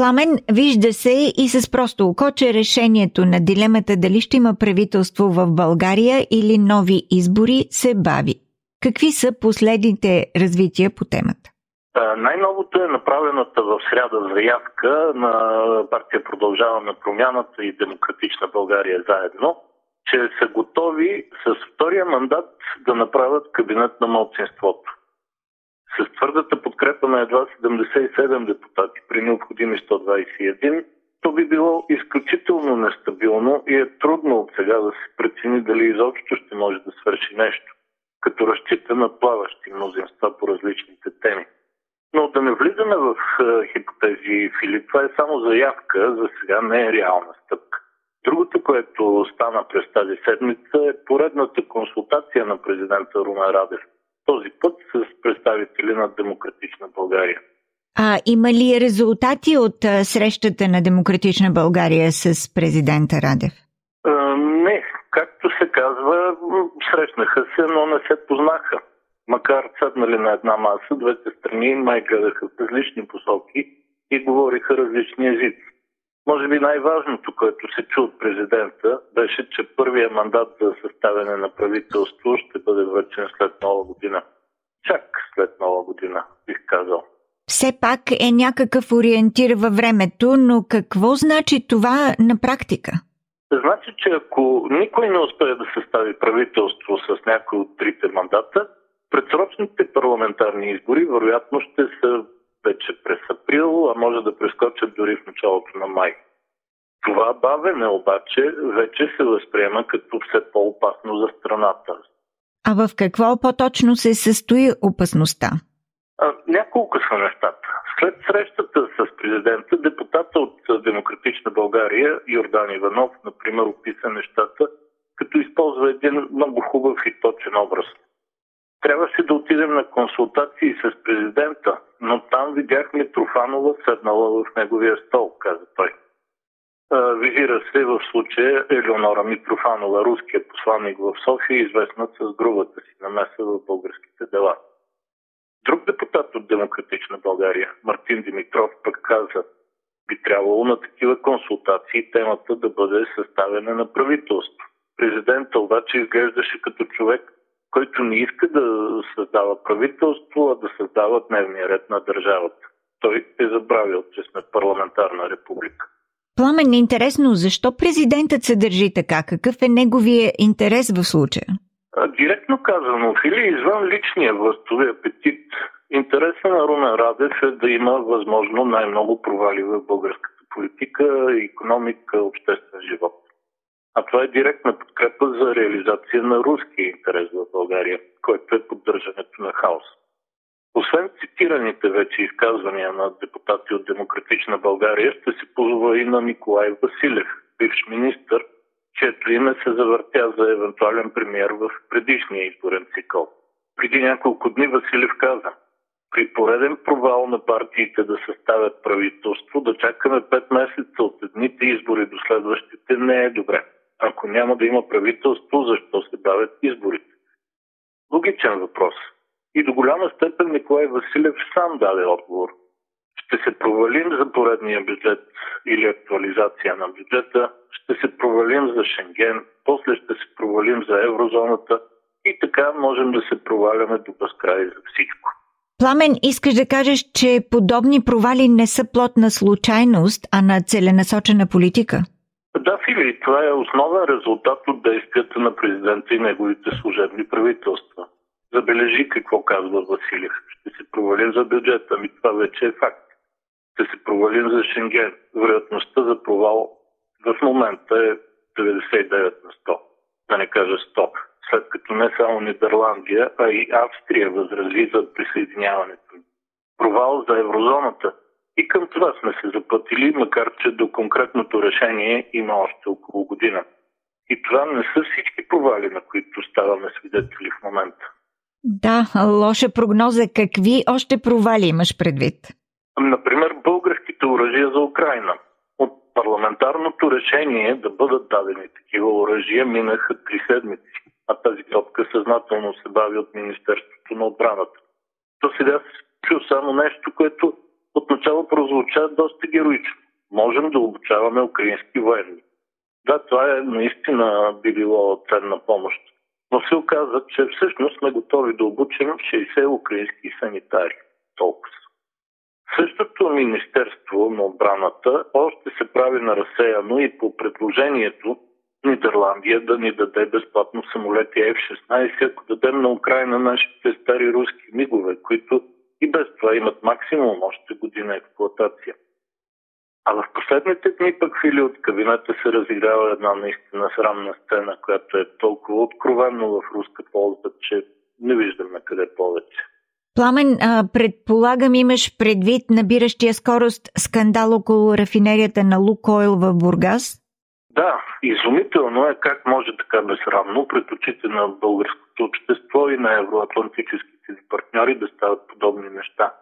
Пламен вижда се и с просто око, че решението на дилемата дали ще има правителство в България или нови избори се бави. Какви са последните развития по темата? Най-новото е направената в сряда заявка на партия Продължаваме промяната и Демократична България заедно, че са готови с втория мандат да направят кабинет на младсинството. С твърдата подкрепа на едва 77 депутати при необходими 121, то би било изключително нестабилно и е трудно от сега да се прецени дали изобщо ще може да свърши нещо, като разчита на плаващи мнозинства по различните теми. Но да не влизаме в е, хипотези, Филип, това е само заявка, за сега не е реална стъпка. Другото, което стана през тази седмица е поредната консултация на президента Румен Радев – този път с представители на Демократична България. А има ли резултати от а, срещата на Демократична България с президента Радев? А, не, както се казва, срещнаха се, но не се познаха. Макар седнали на една маса, двете страни май гледаха в различни посоки и говориха различни езици. Може би най-важното, което се чу от президента, беше, че първия мандат за съставяне на правителство ще бъде връчен след нова година. Чак след нова година, бих казал. Все пак е някакъв ориентир във времето, но какво значи това на практика? Значи, че ако никой не успее да състави правителство с някой от трите мандата, предсрочните парламентарни избори вероятно ще са вече през април, а може да прескочат дори в началото на май. Това бавене обаче вече се възприема като все по-опасно за страната. А в какво по-точно се състои опасността? А, няколко са нещата. След срещата с президента, депутата от Демократична България, Йордан Иванов, например, описа нещата, като използва един много хубав и точен образ – Трябваше да отидем на консултации с президента, но там видях Митрофанова седнала в неговия стол, каза той. Визира се в случая Елеонора Митрофанова, руският посланник в София, известна с грубата си намеса в българските дела. Друг депутат от Демократична България, Мартин Димитров, пък каза, би трябвало на такива консултации темата да бъде съставяне на правителство. Президента обаче изглеждаше като човек, който не иска да създава правителство, а да създава дневния ред на държавата. Той е забравил, че сме парламентарна република. Пламен, интересно, защо президентът се държи така? Какъв е неговия интерес в случая? А, директно казано, Фили, извън личния властови апетит, интереса на Румен Радев е да има възможно най-много провали в българската политика, економика, обществен живот. А това е директна подкрепа за реализация на руския интерес в България, който е поддържането на хаос. Освен цитираните вече изказвания на депутати от Демократична България, ще се позова и на Николай Василев, бивш министр, чието име се завъртя за евентуален премьер в предишния изборен цикъл. Преди няколко дни Василев каза, при пореден провал на партиите да съставят правителство, да чакаме 5 месеца от едните избори до следващите не е добре. Ако няма да има правителство, защо се давят изборите? Логичен въпрос. И до голяма степен Николай Василев сам даде отговор. Ще се провалим за поредния бюджет или актуализация на бюджета, ще се провалим за Шенген, после ще се провалим за еврозоната и така можем да се проваляме до безкрай за всичко. Пламен, искаш да кажеш, че подобни провали не са плод на случайност, а на целенасочена политика? Да, Фили, това е основен резултат от действията на президента и неговите служебни правителства. Забележи какво казва Василев. Ще се провалим за бюджета, ами това вече е факт. Ще се провалим за Шенген. Вероятността за провал в момента е 99 на 100, да не кажа 100. След като не само Нидерландия, а и Австрия възрази за присъединяването. Провал за еврозоната – и към това сме се запътили, макар че до конкретното решение има още около година. И това не са всички провали, на които ставаме свидетели в момента. Да, лоша прогноза. Какви още провали имаш предвид? Например, българските оръжия за Украина. От парламентарното решение да бъдат дадени такива оръжия минаха три седмици, а тази топка съзнателно се бави от Министерството на отбраната. То сега се чу само нещо, което отначало прозвуча доста героично. Можем да обучаваме украински военни. Да, това е наистина би било ценна помощ. Но се оказа, че всъщност сме готови да обучим 60 украински санитари. Толкова. Същото Министерство на отбраната още се прави на разсеяно и по предложението Нидерландия да ни даде безплатно самолети F-16, ако дадем на Украина нашите стари руски мигове, които това имат максимум още година експлуатация. А в последните дни пък фили от кабинета се разиграва една наистина срамна сцена, която е толкова откровенно в руска полза, че не виждаме къде повече. Пламен, предполагам имаш предвид набиращия скорост скандал около рафинерията на Лукойл в Бургас? Да, изумително е как може така безсрамно пред очите на българското общество и на евроатлантическите партньори да стават подобни неща.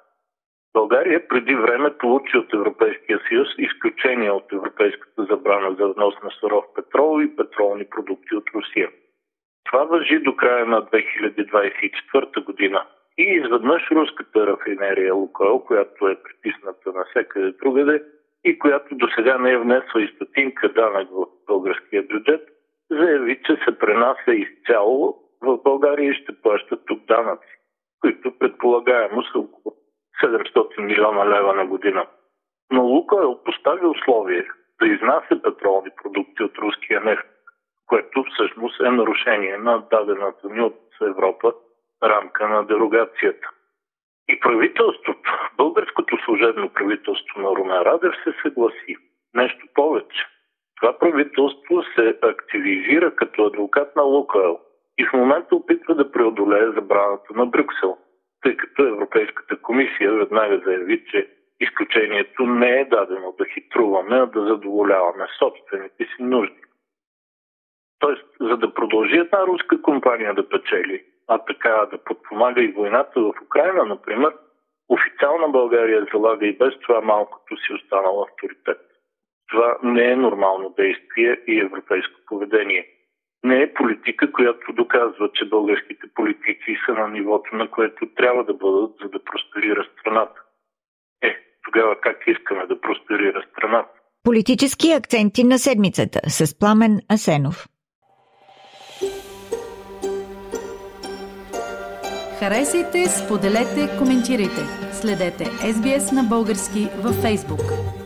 България преди време получи от Европейския съюз изключение от Европейската забрана за внос на суров петрол и петролни продукти от Русия. Това въжи до края на 2024 година. И изведнъж руската рафинерия Лукойл, която е притисната навсякъде другаде и която до сега не е внесла и стотинка данък в българския бюджет, заяви, че се пренася изцяло в България и ще плащат тук данъци, които предполагаемо са около 700 милиона лева на година. Но Лукойл постави условие да изнася петролни продукти от руския нефт, което всъщност е нарушение на дадената ни от Европа рамка на дерогацията. И правителството, българското служебно правителство на Румен Радев се съгласи. Нещо повече. Това правителство се активизира като адвокат на Лукойл и в момента опитва да преодолее забраната на Брюксел – тъй като Европейската комисия веднага заяви, че изключението не е дадено да хитруваме, а да задоволяваме собствените си нужди. Тоест, за да продължи една руска компания да печели, а така да подпомага и войната в Украина, например, официална България залага и без това малкото си останал авторитет. Това не е нормално действие и европейско поведение не е политика, която доказва, че българските политици са на нивото, на което трябва да бъдат, за да просперира страната. Е, тогава как искаме да просперира страната? Политически акценти на седмицата с Пламен Асенов. Харесайте, споделете, коментирайте. Следете SBS на български във Facebook.